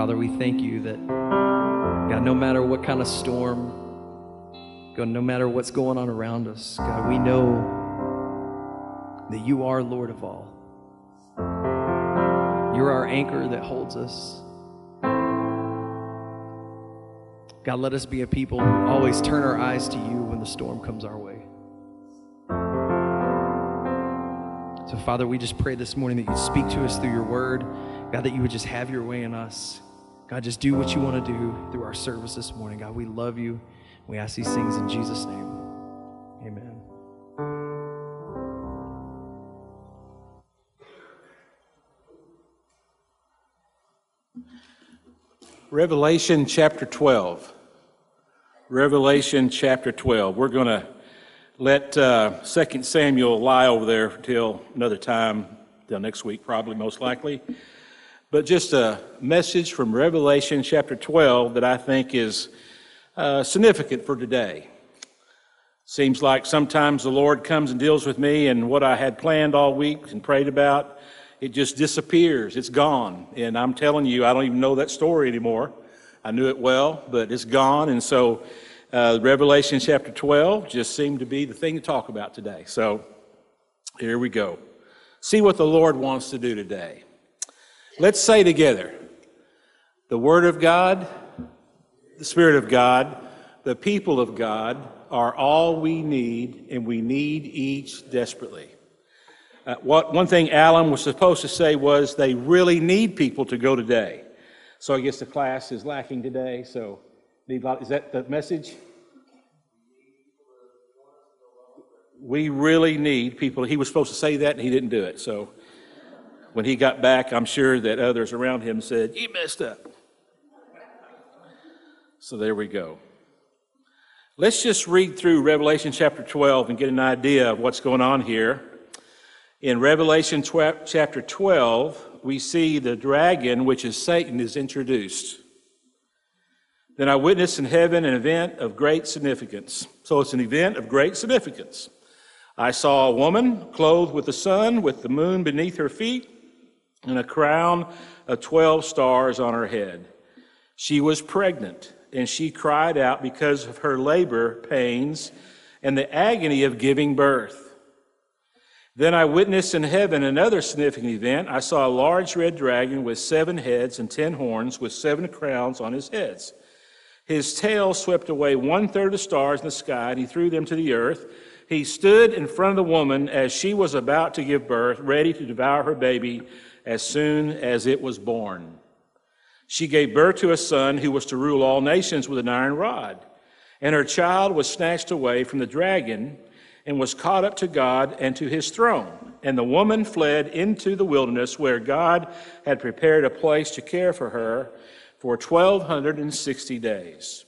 Father, we thank you that, God, no matter what kind of storm, God, no matter what's going on around us, God, we know that you are Lord of all. You're our anchor that holds us. God, let us be a people who always turn our eyes to you when the storm comes our way. So, Father, we just pray this morning that you'd speak to us through your word. God, that you would just have your way in us. God, just do what you want to do through our service this morning. God, we love you. We ask these things in Jesus' name. Amen. Revelation chapter 12. Revelation chapter 12. We're going to let uh, 2 Samuel lie over there until another time, till next week, probably, most likely. But just a message from Revelation chapter 12 that I think is uh, significant for today. Seems like sometimes the Lord comes and deals with me, and what I had planned all week and prayed about it just disappears. It's gone. And I'm telling you, I don't even know that story anymore. I knew it well, but it's gone. And so, uh, Revelation chapter 12 just seemed to be the thing to talk about today. So, here we go. See what the Lord wants to do today. Let's say together the Word of God, the Spirit of God, the people of God are all we need, and we need each desperately. Uh, what, one thing Alan was supposed to say was they really need people to go today. So I guess the class is lacking today. So need, is that the message? We really need people. He was supposed to say that and he didn't do it. So when he got back, I'm sure that others around him said, You messed up. So there we go. Let's just read through Revelation chapter 12 and get an idea of what's going on here. In Revelation chapter 12, we see the dragon, which is Satan, is introduced. Then I witnessed in heaven an event of great significance. So it's an event of great significance. I saw a woman clothed with the sun, with the moon beneath her feet, and a crown of 12 stars on her head. She was pregnant, and she cried out because of her labor pains and the agony of giving birth. Then I witnessed in heaven another significant event. I saw a large red dragon with seven heads and ten horns, with seven crowns on his heads. His tail swept away one third of the stars in the sky, and he threw them to the earth. He stood in front of the woman as she was about to give birth, ready to devour her baby as soon as it was born. She gave birth to a son who was to rule all nations with an iron rod. And her child was snatched away from the dragon and was caught up to God and to his throne. And the woman fled into the wilderness where God had prepared a place to care for her for 1260 days.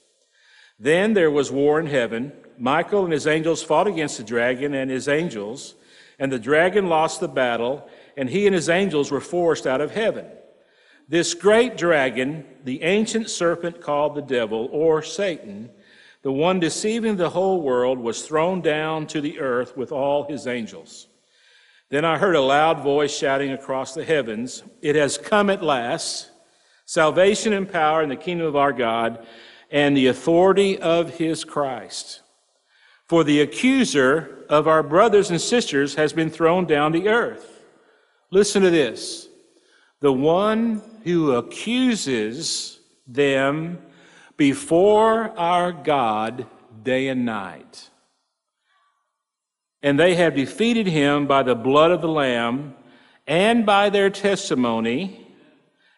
Then there was war in heaven. Michael and his angels fought against the dragon and his angels, and the dragon lost the battle, and he and his angels were forced out of heaven. This great dragon, the ancient serpent called the devil or Satan, the one deceiving the whole world was thrown down to the earth with all his angels. Then I heard a loud voice shouting across the heavens, It has come at last, salvation and power in the kingdom of our God and the authority of his Christ. For the accuser of our brothers and sisters has been thrown down to earth. Listen to this. The one who accuses them before our God day and night. And they have defeated him by the blood of the Lamb and by their testimony,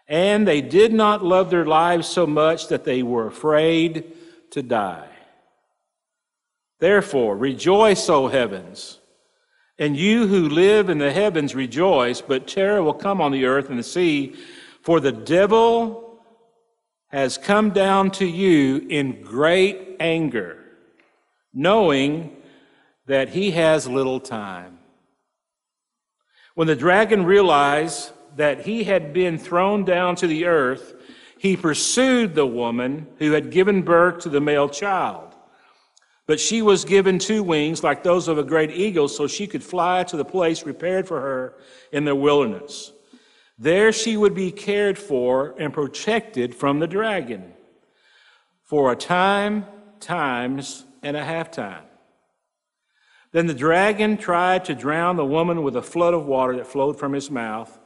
and they did not love their lives so much that they were afraid to die. Therefore, rejoice, O heavens, and you who live in the heavens rejoice, but terror will come on the earth and the sea, for the devil has come down to you in great anger, knowing that he has little time. When the dragon realized that he had been thrown down to the earth, he pursued the woman who had given birth to the male child. But she was given two wings like those of a great eagle so she could fly to the place prepared for her in the wilderness There she would be cared for and protected from the dragon for a time, times, and a half time. Then the dragon tried to drown the woman with a flood of water that flowed from his mouth.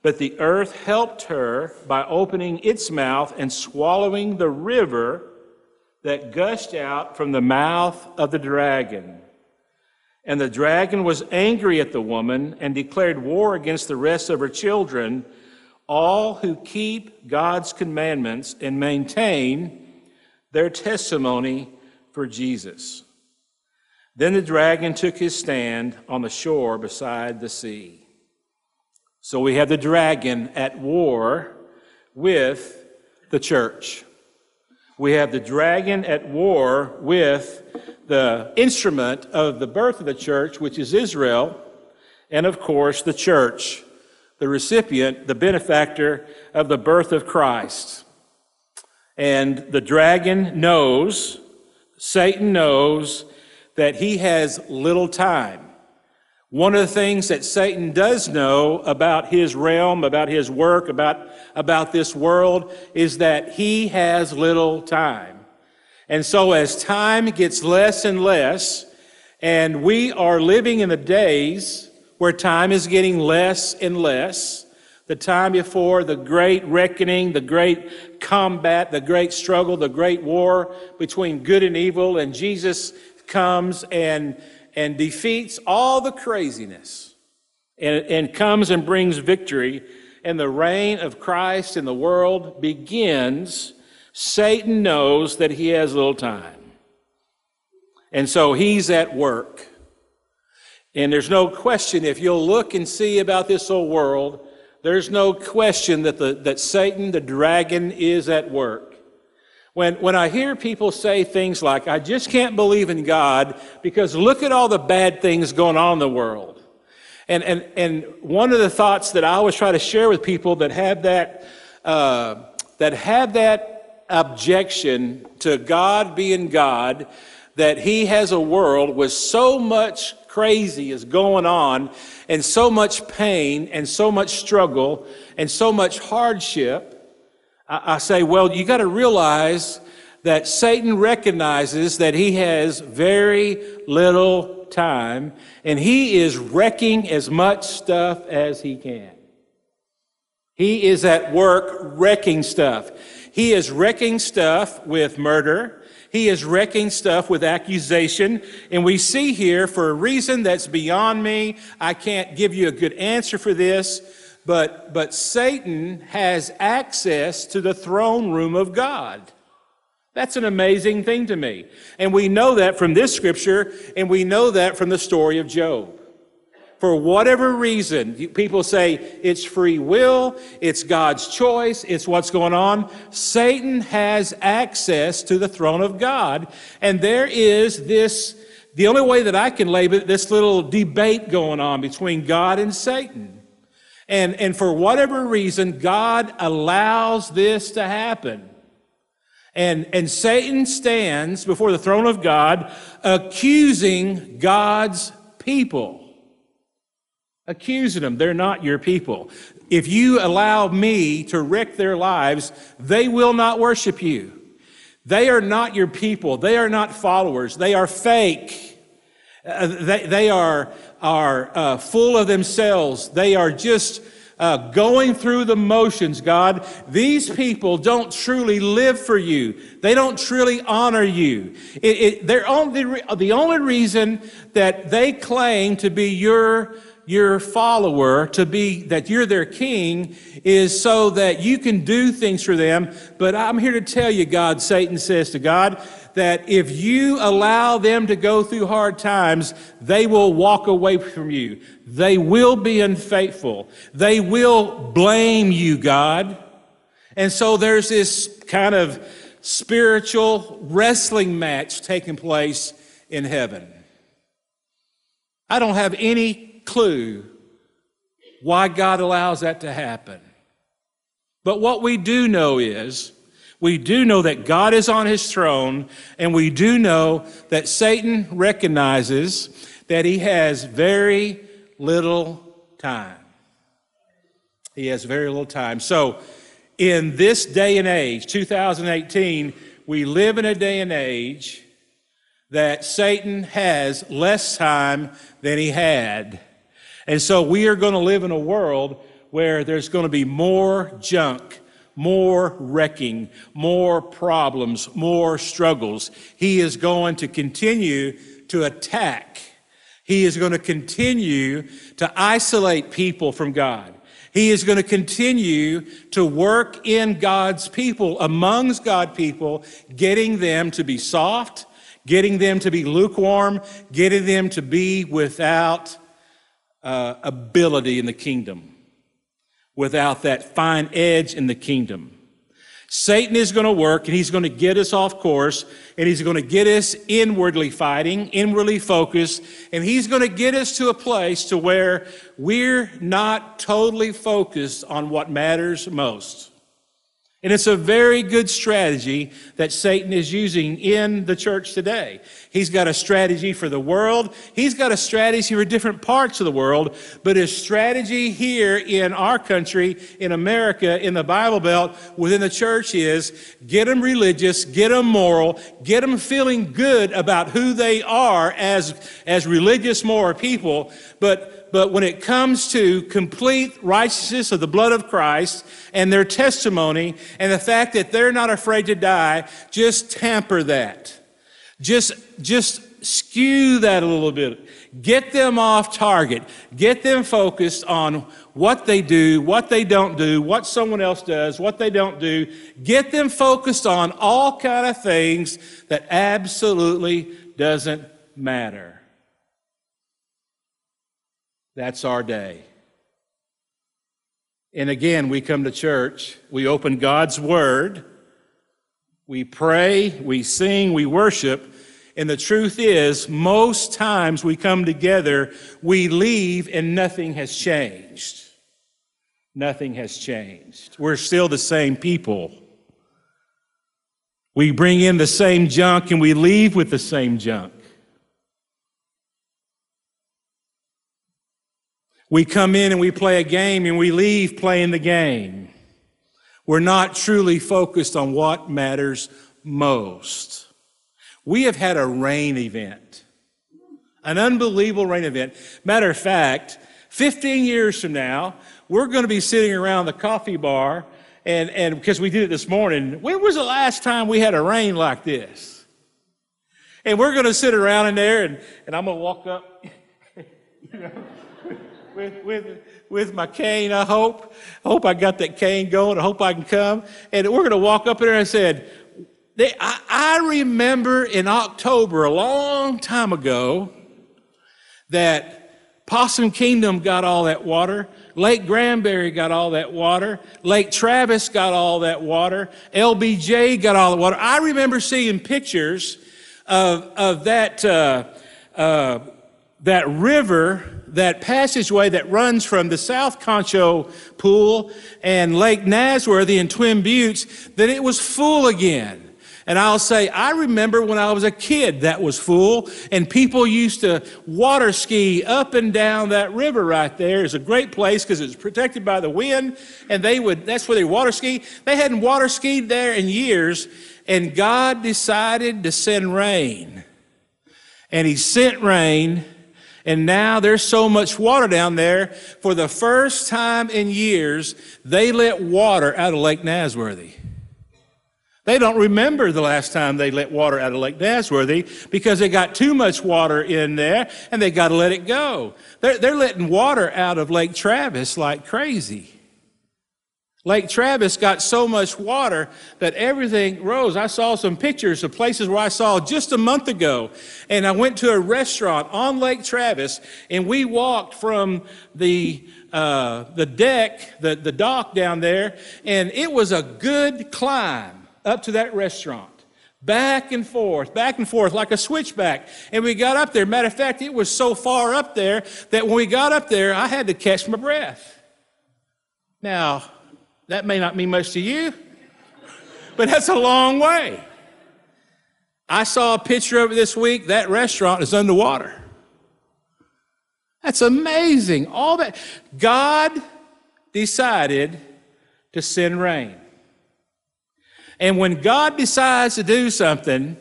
But the earth helped her by opening its mouth and swallowing the river that gushed out from the mouth of the dragon. And the dragon was angry at the woman and declared war against the rest of her children, all who keep God's commandments and maintain their testimony for Jesus. Then the dragon took his stand on the shore beside the sea. So we have the dragon at war with the church. We have the dragon at war with the instrument of the birth of the church, which is Israel, and of course the church, the recipient, the benefactor of the birth of Christ. And the dragon knows, Satan knows, that he has little time. One of the things that Satan does know about his realm, about his work, about, about this world, is that he has little time. And so as time gets less and less, and we are living in the days where time is getting less and less, the time before the great reckoning, the great combat, the great struggle, the great war between good and evil, and Jesus comes and, and defeats all the craziness and, and comes and brings victory, and the reign of Christ in the world begins, Satan knows that he has little time. And so he's at work. And there's no question, if you'll look and see about this old world, there's no question that, the, that Satan, the dragon, is at work. When, when I hear people say things like, I just can't believe in God because look at all the bad things going on in the world. And, and, and one of the thoughts that I always try to share with people that have that, uh, that have that objection to God being God, that He has a world with so much crazy is going on and so much pain and so much struggle and so much hardship I, say, well, you got to realize that Satan recognizes that he has very little time and he is wrecking as much stuff as he can. He is at work wrecking stuff. He is wrecking stuff with murder. He is wrecking stuff with accusation. And we see here, for a reason that's beyond me, I can't give you a good answer for this but, but Satan has access to the throne room of God. That's an amazing thing to me. And we know that from this scripture, and we know that from the story of Job. For whatever reason, people say it's free will, it's God's choice, it's what's going on. Satan has access to the throne of God. And there is this, the only way that I can label it, this little debate going on between God and Satan. And, and for whatever reason, God allows this to happen. And, and Satan stands before the throne of God accusing God's people. Accusing them. They're not your people. If you allow me to wreck their lives, they will not worship you. They are not your people. They are not followers. They are fake. Uh, they, they are are uh, full of themselves. They are just uh, going through the motions, God. These people don't truly live for you. They don't truly honor you. It, it, they're only, the only reason that they claim to be your your follower to be that you're their king is so that you can do things for them but i'm here to tell you god satan says to god that if you allow them to go through hard times, they will walk away from you. They will be unfaithful. They will blame you, God. And so there's this kind of spiritual wrestling match taking place in heaven. I don't have any clue why God allows that to happen. But what we do know is we do know that God is on his throne, and we do know that Satan recognizes that he has very little time. He has very little time. So, in this day and age, 2018, we live in a day and age that Satan has less time than he had. And so we are going to live in a world where there's going to be more junk, more wrecking, more problems, more struggles. He is going to continue to attack. He is going to continue to isolate people from God. He is going to continue to work in God's people, amongst God people, getting them to be soft, getting them to be lukewarm, getting them to be without uh, ability in the kingdom, without that fine edge in the kingdom. Satan is going to work and he's going to get us off course and he's going to get us inwardly fighting, inwardly focused, and he's going to get us to a place to where we're not totally focused on what matters most. And it's a very good strategy that Satan is using in the church today. He's got a strategy for the world. He's got a strategy for different parts of the world. But his strategy here in our country, in America, in the Bible Belt, within the church is get them religious, get them moral, get them feeling good about who they are as, as religious, moral people. But but when it comes to complete righteousness of the blood of Christ and their testimony and the fact that they're not afraid to die, just tamper that. Just, just skew that a little bit. Get them off target. Get them focused on what they do, what they don't do, what someone else does, what they don't do. Get them focused on all kind of things that absolutely doesn't matter. That's our day. And again, we come to church, we open God's Word, we pray, we sing, we worship, and the truth is, most times we come together, we leave, and nothing has changed. Nothing has changed. We're still the same people. We bring in the same junk and we leave with the same junk. We come in and we play a game and we leave playing the game. We're not truly focused on what matters most. We have had a rain event, an unbelievable rain event. Matter of fact, 15 years from now, we're going to be sitting around the coffee bar, and, and because we did it this morning, when was the last time we had a rain like this? And we're going to sit around in there, and, and I'm going to walk up. you know, with, with, with my cane, I hope. I hope I got that cane going. I hope I can come. And we're going to walk up there and said, they, I, I remember in October, a long time ago, that Possum Kingdom got all that water. Lake Granbury got all that water. Lake Travis got all that water. LBJ got all the water. I remember seeing pictures of, of that, uh, uh, that river that passageway that runs from the South Concho Pool and Lake Nasworthy and Twin Buttes, that it was full again. And I'll say, I remember when I was a kid that was full, and people used to water ski up and down that river right there. It's a great place because it's protected by the wind, and they would, that's where they water ski. They hadn't water skied there in years, and God decided to send rain. And He sent rain, and now there's so much water down there. For the first time in years, they let water out of Lake Nasworthy. They don't remember the last time they let water out of Lake Nasworthy because they got too much water in there and they got to let it go. They're, they're letting water out of Lake Travis like crazy. Lake Travis got so much water that everything rose. I saw some pictures of places where I saw just a month ago. And I went to a restaurant on Lake Travis and we walked from the, uh, the deck, the, the dock down there, and it was a good climb up to that restaurant. Back and forth, back and forth, like a switchback. And we got up there. Matter of fact, it was so far up there that when we got up there, I had to catch my breath. Now, that may not mean much to you, but that's a long way. I saw a picture of it this week. That restaurant is underwater. That's amazing. All that. God decided to send rain. And when God decides to do something,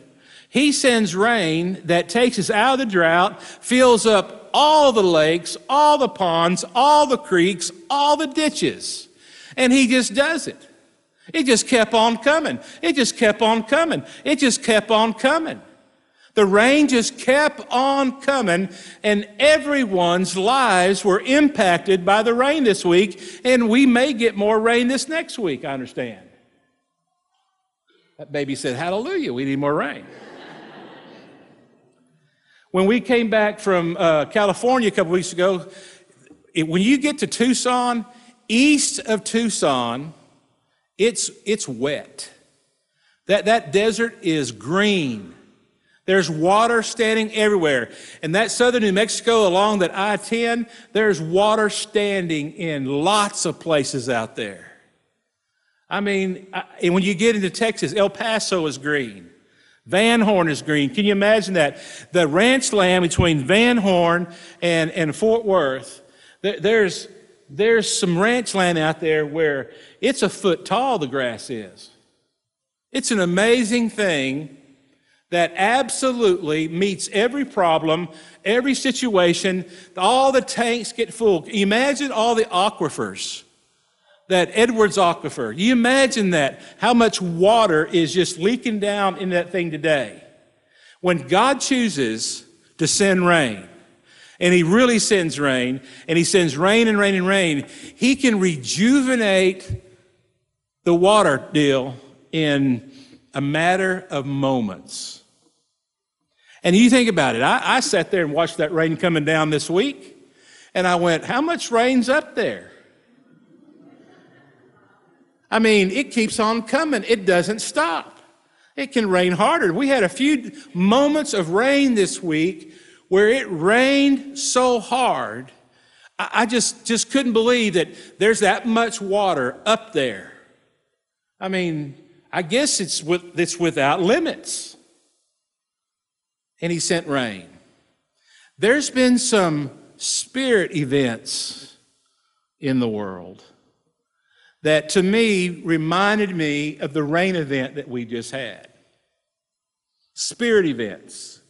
He sends rain that takes us out of the drought, fills up all the lakes, all the ponds, all the creeks, all the ditches. And He just does it. It just kept on coming. It just kept on coming. It just kept on coming. The rain just kept on coming, and everyone's lives were impacted by the rain this week, and we may get more rain this next week, I understand. That baby said, Hallelujah, we need more rain. when we came back from uh, California a couple weeks ago, it, when you get to Tucson, east of Tucson, it's, it's wet. That, that desert is green. There's water standing everywhere. And that southern New Mexico along that I 10, there's water standing in lots of places out there. I mean, I, when you get into Texas, El Paso is green. Van Horn is green. Can you imagine that? The ranch land between Van Horn and, and Fort Worth, there, there's, there's some ranch land out there where it's a foot tall, the grass is. It's an amazing thing that absolutely meets every problem, every situation. All the tanks get full. Imagine all the aquifers that Edwards Aquifer. You imagine that, how much water is just leaking down in that thing today. When God chooses to send rain, and He really sends rain, and He sends rain and rain and rain, He can rejuvenate the water deal in a matter of moments. And you think about it. I, I sat there and watched that rain coming down this week, and I went, How much rain's up there? I mean, it keeps on coming, it doesn't stop. It can rain harder. We had a few moments of rain this week where it rained so hard, I just, just couldn't believe that there's that much water up there. I mean, I guess it's, with, it's without limits and he sent rain. There's been some spirit events in the world that to me reminded me of the rain event that we just had. Spirit events.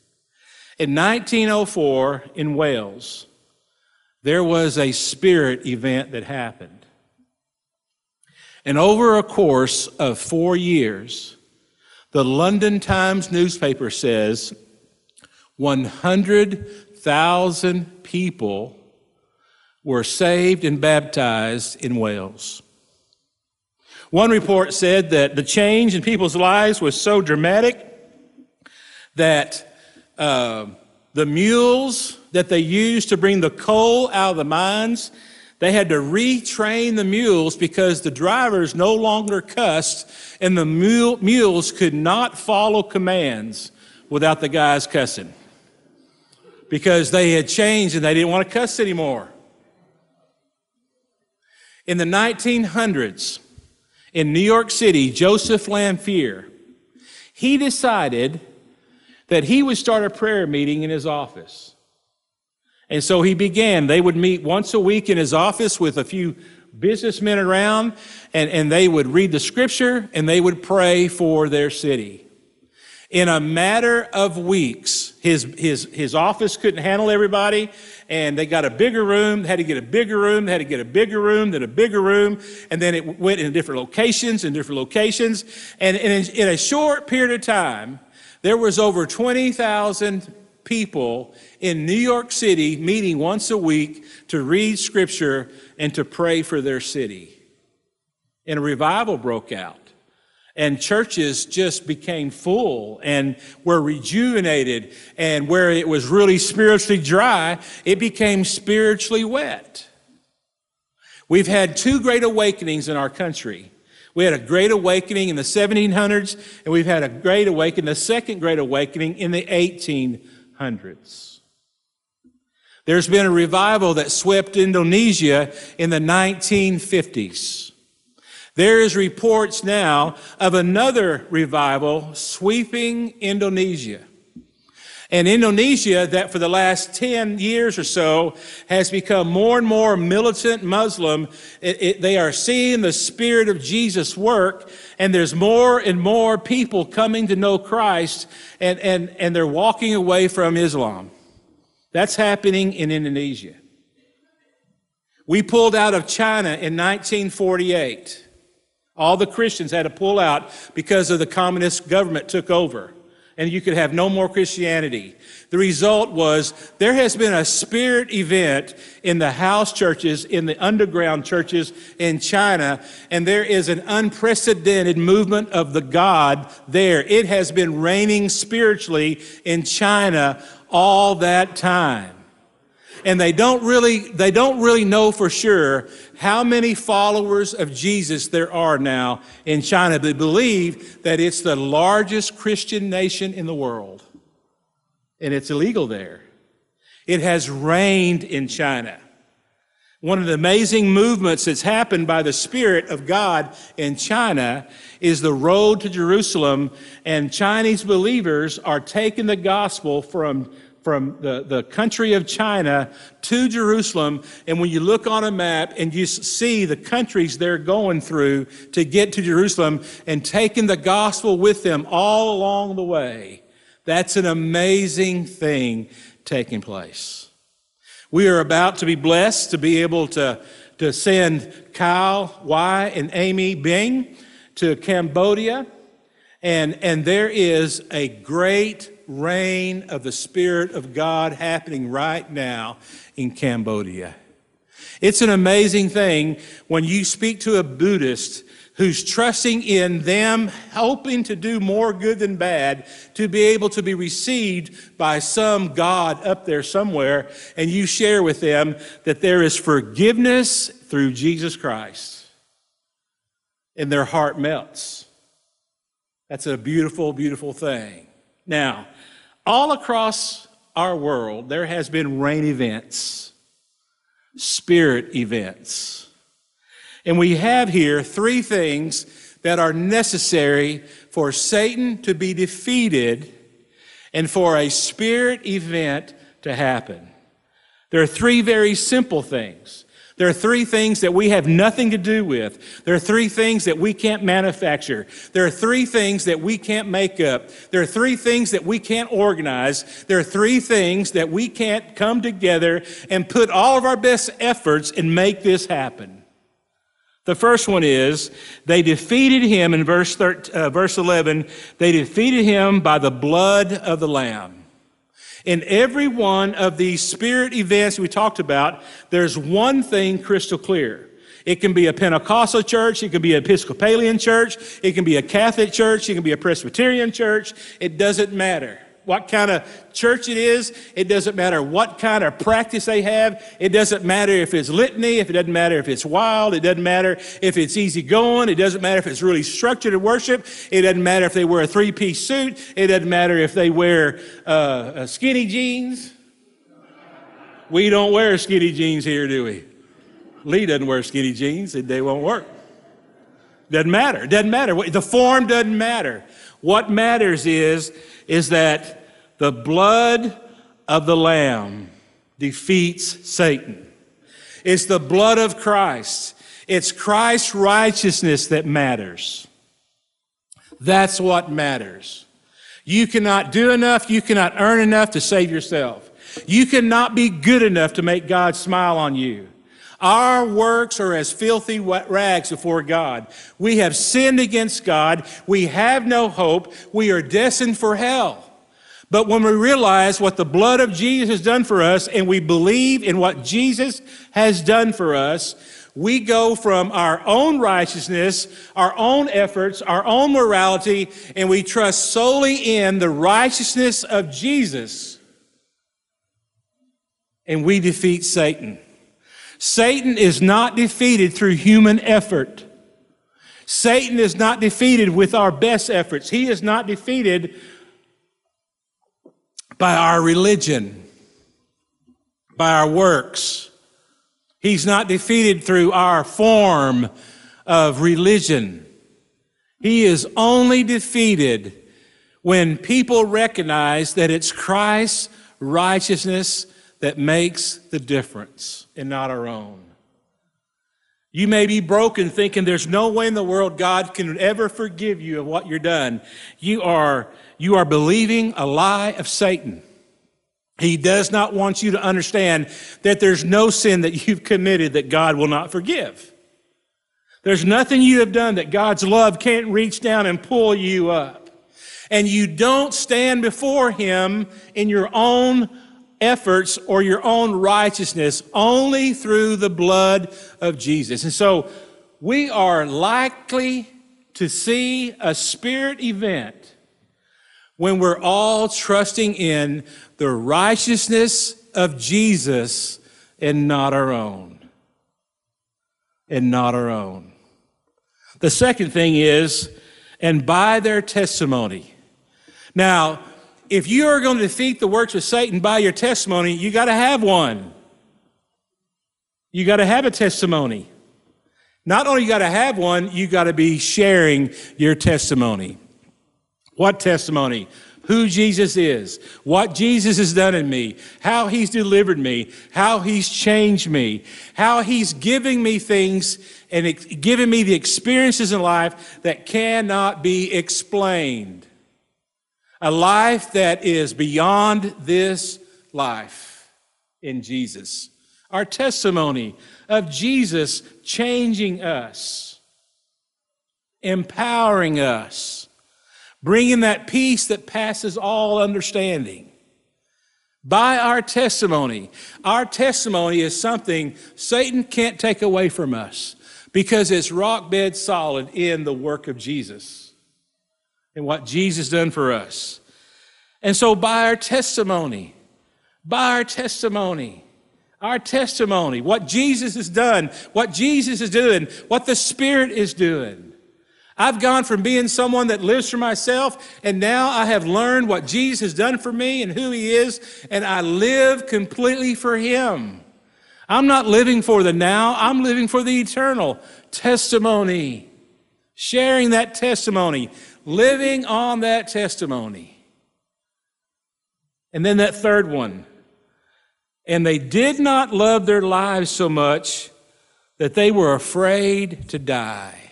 In 1904 in Wales, there was a spirit event that happened. And over a course of four years, the London Times newspaper says 100,000 people were saved and baptized in Wales. One report said that the change in people's lives was so dramatic that uh, the mules that they used to bring the coal out of the mines, they had to retrain the mules because the drivers no longer cussed and the mule, mules could not follow commands without the guys cussing because they had changed and they didn't want to cuss anymore. In the 1900s, in New York City, Joseph Lanphier, he decided that he would start a prayer meeting in his office. And so he began. They would meet once a week in his office with a few businessmen around, and, and they would read the scripture and they would pray for their city. In a matter of weeks, his, his, his office couldn't handle everybody, and they got a bigger room, had to get a bigger room, had to get a bigger room, then a bigger room, and then it went in different locations, in different locations. And, in, in a short period of time, there was over 20,000 people in New York City meeting once a week to read scripture and to pray for their city. And a revival broke out. And churches just became full and were rejuvenated. And where it was really spiritually dry it became spiritually wet. We've had two great awakenings in our country we had a great awakening in the 1700s and we've had a great awakening the second great awakening in the 1800s there's been a revival that swept indonesia in the 1950s there is reports now of another revival sweeping Indonesia. And Indonesia, that for the last 10 years or so has become more and more militant Muslim, it, it, they are seeing the Spirit of Jesus work, and there's more and more people coming to know Christ, and, and, and they're walking away from Islam. That's happening in Indonesia. We pulled out of China in 1948. All the Christians had to pull out because of the communist government took over and you could have no more Christianity. The result was there has been a spirit event in the house churches, in the underground churches in China, and there is an unprecedented movement of the God there. It has been raining spiritually in China all that time and they don't really they don't really know for sure how many followers of Jesus there are now in China. They believe that it's the largest Christian nation in the world. And it's illegal there. It has rained in China. One of the amazing movements that's happened by the Spirit of God in China is the road to Jerusalem, and Chinese believers are taking the gospel from from the, the country of China to Jerusalem. And when you look on a map and you see the countries they're going through to get to Jerusalem and taking the gospel with them all along the way, that's an amazing thing taking place. We are about to be blessed to be able to, to send Kyle Y and Amy Bing to Cambodia. And, and there is a great rain of the Spirit of God happening right now in Cambodia. It's an amazing thing when you speak to a Buddhist who's trusting in them hoping to do more good than bad to be able to be received by some God up there somewhere, and you share with them that there is forgiveness through Jesus Christ, and their heart melts. That's a beautiful, beautiful thing. Now, all across our world, there has been rain events, spirit events. And we have here three things that are necessary for Satan to be defeated and for a spirit event to happen. There are three very simple things. There are three things that we have nothing to do with. There are three things that we can't manufacture. There are three things that we can't make up. There are three things that we can't organize. There are three things that we can't come together and put all of our best efforts and make this happen. The first one is they defeated him in verse, 13, uh, verse 11. They defeated him by the blood of the Lamb. In every one of these spirit events we talked about, there's one thing crystal clear. It can be a Pentecostal church, it can be an Episcopalian church, it can be a Catholic church, it can be a Presbyterian church. It doesn't matter what kind of church it is. It doesn't matter what kind of practice they have. It doesn't matter if it's litany, if it doesn't matter if it's wild, it doesn't matter if it's easy going, it doesn't matter if it's really structured in worship, it doesn't matter if they wear a three piece suit, it doesn't matter if they wear uh, skinny jeans. We don't wear skinny jeans here, do we? Lee doesn't wear skinny jeans, they won't work. Doesn't matter. Doesn't matter. The form doesn't matter. What matters is, is that the blood of the Lamb defeats Satan. It's the blood of Christ. It's Christ's righteousness that matters. That's what matters. You cannot do enough. You cannot earn enough to save yourself. You cannot be good enough to make God smile on you. Our works are as filthy rags before God. We have sinned against God. We have no hope. We are destined for hell. But when we realize what the blood of Jesus has done for us and we believe in what Jesus has done for us, we go from our own righteousness, our own efforts, our own morality, and we trust solely in the righteousness of Jesus. And we defeat Satan. Satan is not defeated through human effort. Satan is not defeated with our best efforts. He is not defeated by our religion, by our works. He's not defeated through our form of religion. He is only defeated when people recognize that it's Christ's righteousness that makes the difference and not our own. You may be broken thinking there's no way in the world God can ever forgive you of what you're done. You are, you are believing a lie of Satan. He does not want you to understand that there's no sin that you've committed that God will not forgive. There's nothing you have done that God's love can't reach down and pull you up. And you don't stand before Him in your own efforts or your own righteousness, only through the blood of Jesus. And so we are likely to see a spirit event when we're all trusting in the righteousness of Jesus and not our own. And not our own. The second thing is, and by their testimony. Now, if you are going to defeat the works of Satan by your testimony, you got to have one. You got to have a testimony. Not only you got to have one, you got to be sharing your testimony. What testimony? Who Jesus is, what Jesus has done in me, how he's delivered me, how he's changed me, how he's giving me things and giving me the experiences in life that cannot be explained. A life that is beyond this life in Jesus. Our testimony of Jesus changing us, empowering us bringing that peace that passes all understanding. By our testimony, our testimony is something Satan can't take away from us because it's rock bed solid in the work of Jesus and what Jesus done for us. And so by our testimony, by our testimony, our testimony, what Jesus has done, what Jesus is doing, what the Spirit is doing, I've gone from being someone that lives for myself, and now I have learned what Jesus has done for me and who He is, and I live completely for Him. I'm not living for the now, I'm living for the eternal testimony. Sharing that testimony, living on that testimony. And then that third one. And they did not love their lives so much that they were afraid to die.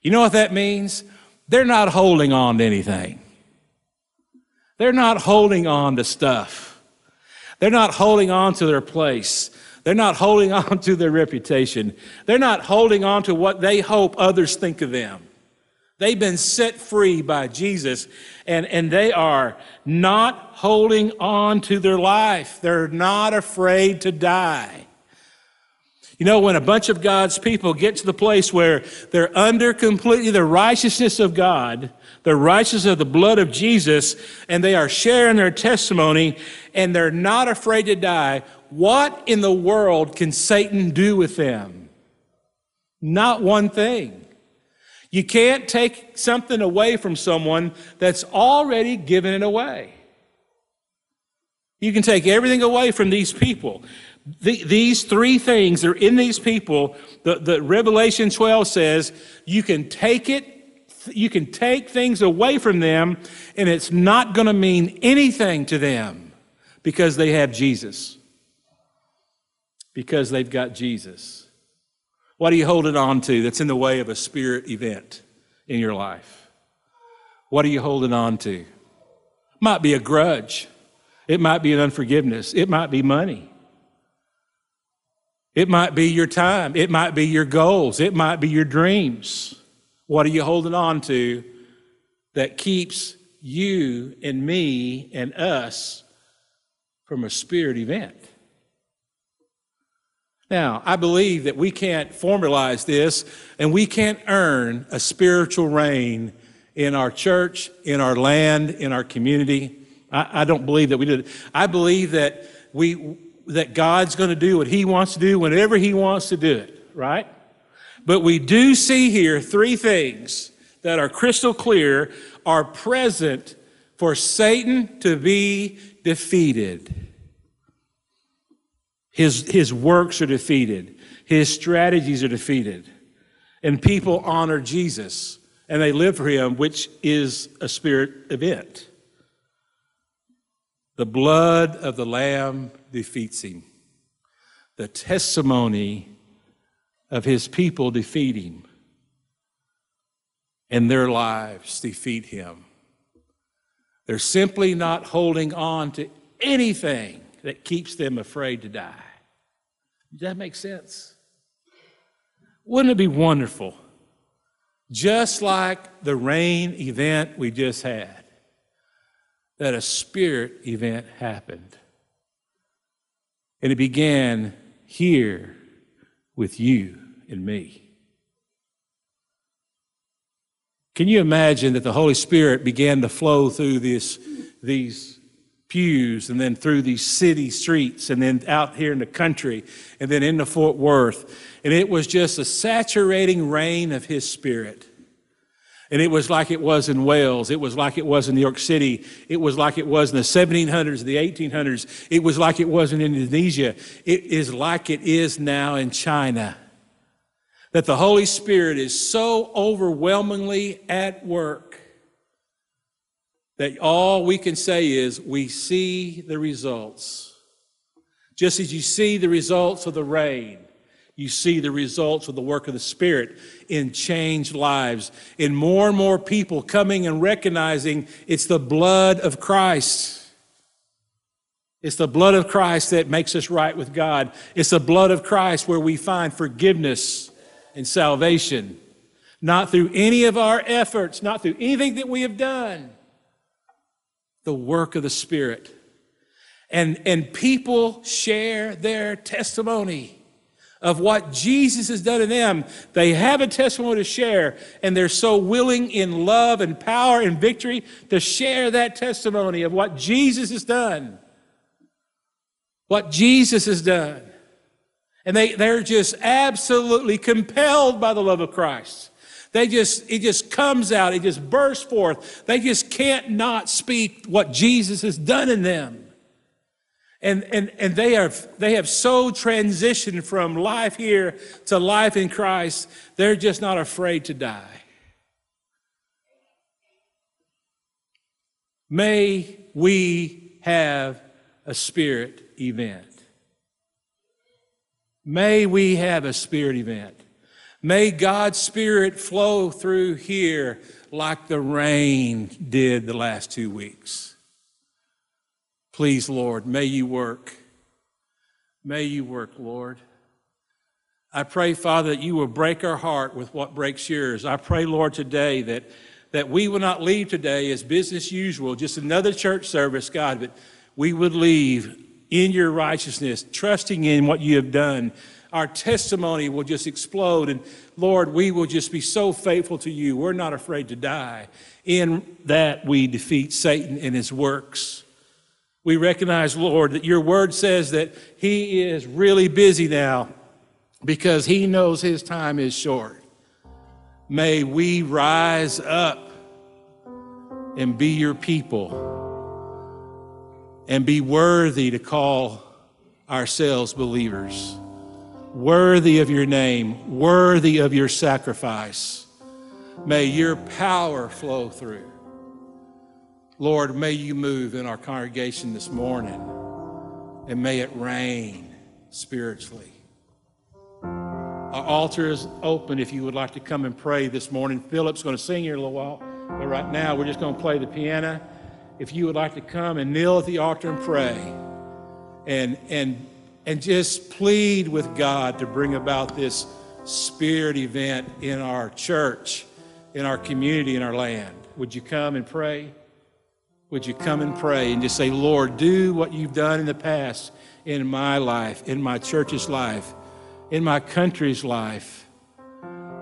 You know what that means? They're not holding on to anything. They're not holding on to stuff. They're not holding on to their place. They're not holding on to their reputation. They're not holding on to what they hope others think of them. They've been set free by Jesus, and, and they are not holding on to their life. They're not afraid to die. You know, when a bunch of God's people get to the place where they're under completely the righteousness of God, the righteousness of the blood of Jesus, and they are sharing their testimony and they're not afraid to die, what in the world can Satan do with them? Not one thing. You can't take something away from someone that's already given it away. You can take everything away from these people. The, these three things are in these people. The, the Revelation 12 says you can take it, you can take things away from them, and it's not going to mean anything to them because they have Jesus. Because they've got Jesus. What are you holding on to that's in the way of a spirit event in your life? What are you holding on to? Might be a grudge. It might be an unforgiveness. It might be money. It might be your time. It might be your goals. It might be your dreams. What are you holding on to that keeps you and me and us from a spirit event? Now, I believe that we can't formalize this and we can't earn a spiritual reign in our church, in our land, in our community. I, I don't believe that we did. I believe that we, that God's going to do what He wants to do whenever He wants to do it, right? But we do see here three things that are crystal clear are present for Satan to be defeated. His, his works are defeated. His strategies are defeated. And people honor Jesus and they live for him, which is a spirit event. The blood of the Lamb defeats him. The testimony of his people defeat him, and their lives defeat him. They're simply not holding on to anything that keeps them afraid to die. Does that make sense? Wouldn't it be wonderful? Just like the rain event we just had, that a spirit event happened. And it began here with you and me. Can you imagine that the Holy Spirit began to flow through this, these pews and then through these city streets and then out here in the country and then into Fort Worth? And it was just a saturating rain of His Spirit. And it was like it was in Wales. It was like it was in New York City. It was like it was in the 1700s, the 1800s. It was like it was in Indonesia. It is like it is now in China. That the Holy Spirit is so overwhelmingly at work that all we can say is we see the results. Just as you see the results of the rain, you see the results of the work of the Spirit in changed lives, in more and more people coming and recognizing it's the blood of Christ. It's the blood of Christ that makes us right with God. It's the blood of Christ where we find forgiveness and salvation, not through any of our efforts, not through anything that we have done. The work of the Spirit. And, and people share their testimony of what Jesus has done in them. They have a testimony to share, and they're so willing in love and power and victory to share that testimony of what Jesus has done. What Jesus has done. And they, they're just absolutely compelled by the love of Christ. They just, it just comes out, it just bursts forth. They just can't not speak what Jesus has done in them. And, and, and they, are, they have so transitioned from life here to life in Christ, they're just not afraid to die. May we have a spirit event. May we have a spirit event. May God's Spirit flow through here like the rain did the last two weeks. Please, Lord, may you work. May you work, Lord. I pray, Father, that you will break our heart with what breaks yours. I pray, Lord, today that, that we will not leave today as business usual, just another church service, God, but we would leave in your righteousness, trusting in what you have done. Our testimony will just explode. And Lord, we will just be so faithful to you. We're not afraid to die. In that, we defeat Satan and his works we recognize, Lord, that your word says that he is really busy now because he knows his time is short. May we rise up and be your people and be worthy to call ourselves believers, worthy of your name, worthy of your sacrifice. May your power flow through. Lord, may you move in our congregation this morning and may it rain spiritually. Our altar is open if you would like to come and pray this morning. Philip's going to sing here a little while, but right now we're just going to play the piano. If you would like to come and kneel at the altar and pray and, and, and just plead with God to bring about this spirit event in our church, in our community, in our land, would you come and pray? would you come and pray and just say, Lord, do what you've done in the past in my life, in my church's life, in my country's life.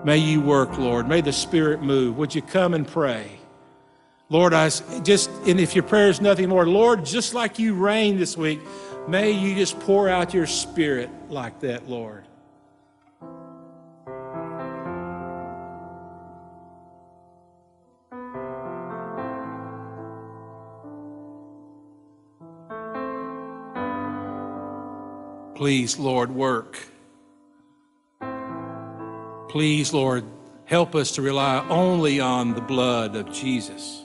May you work, Lord. May the Spirit move. Would you come and pray? Lord, I just, and if your prayer is nothing more, Lord, just like you rained this week, may you just pour out your Spirit like that, Lord. Please, Lord, work. Please, Lord, Help us to rely only on the blood of Jesus.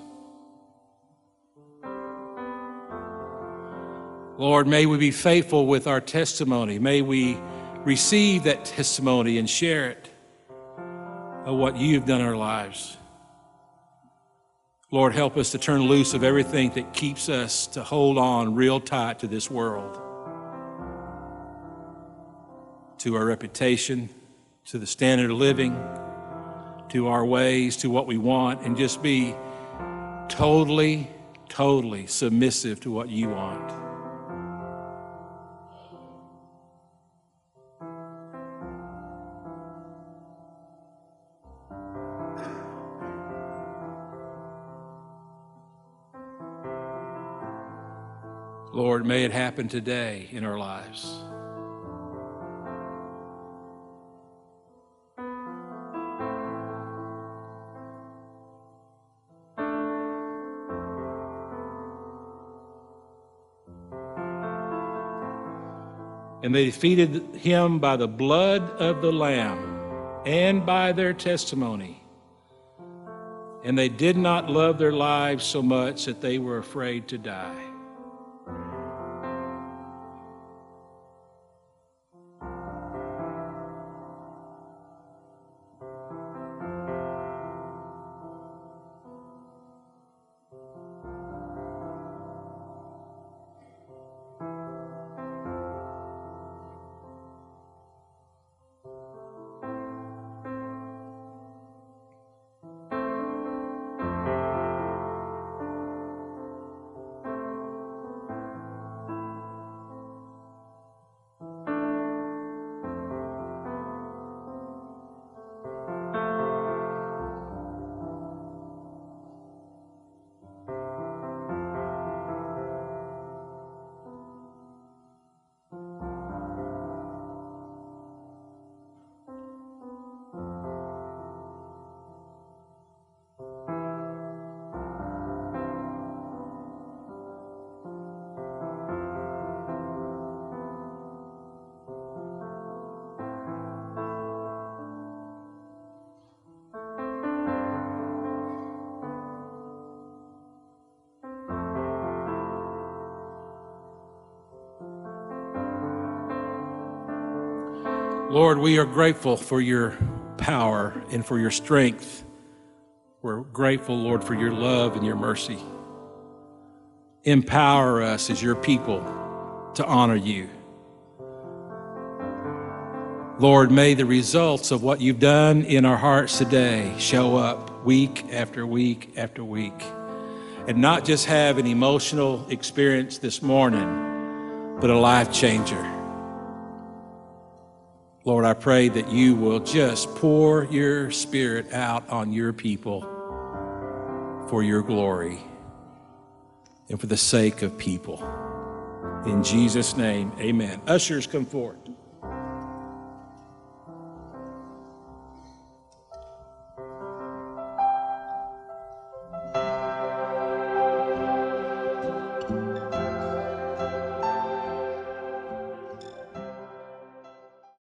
Lord, may we be faithful with our testimony. May we receive that testimony and share it of what you've done in our lives. Lord, help us to turn loose of everything that keeps us to hold on real tight to this world, to our reputation, to the standard of living, to our ways, to what we want, and just be totally, totally submissive to what you want. May it happen today in our lives. And they defeated him by the blood of the Lamb and by their testimony. And they did not love their lives so much that they were afraid to die. Lord, we are grateful for your power and for your strength. We're grateful, Lord, for your love and your mercy. Empower us as your people to honor you. Lord, may the results of what you've done in our hearts today show up week after week after week. And not just have an emotional experience this morning, but a life changer. Lord, I pray that you will just pour your spirit out on your people for your glory and for the sake of people. In Jesus' name, amen. Ushers, come forward.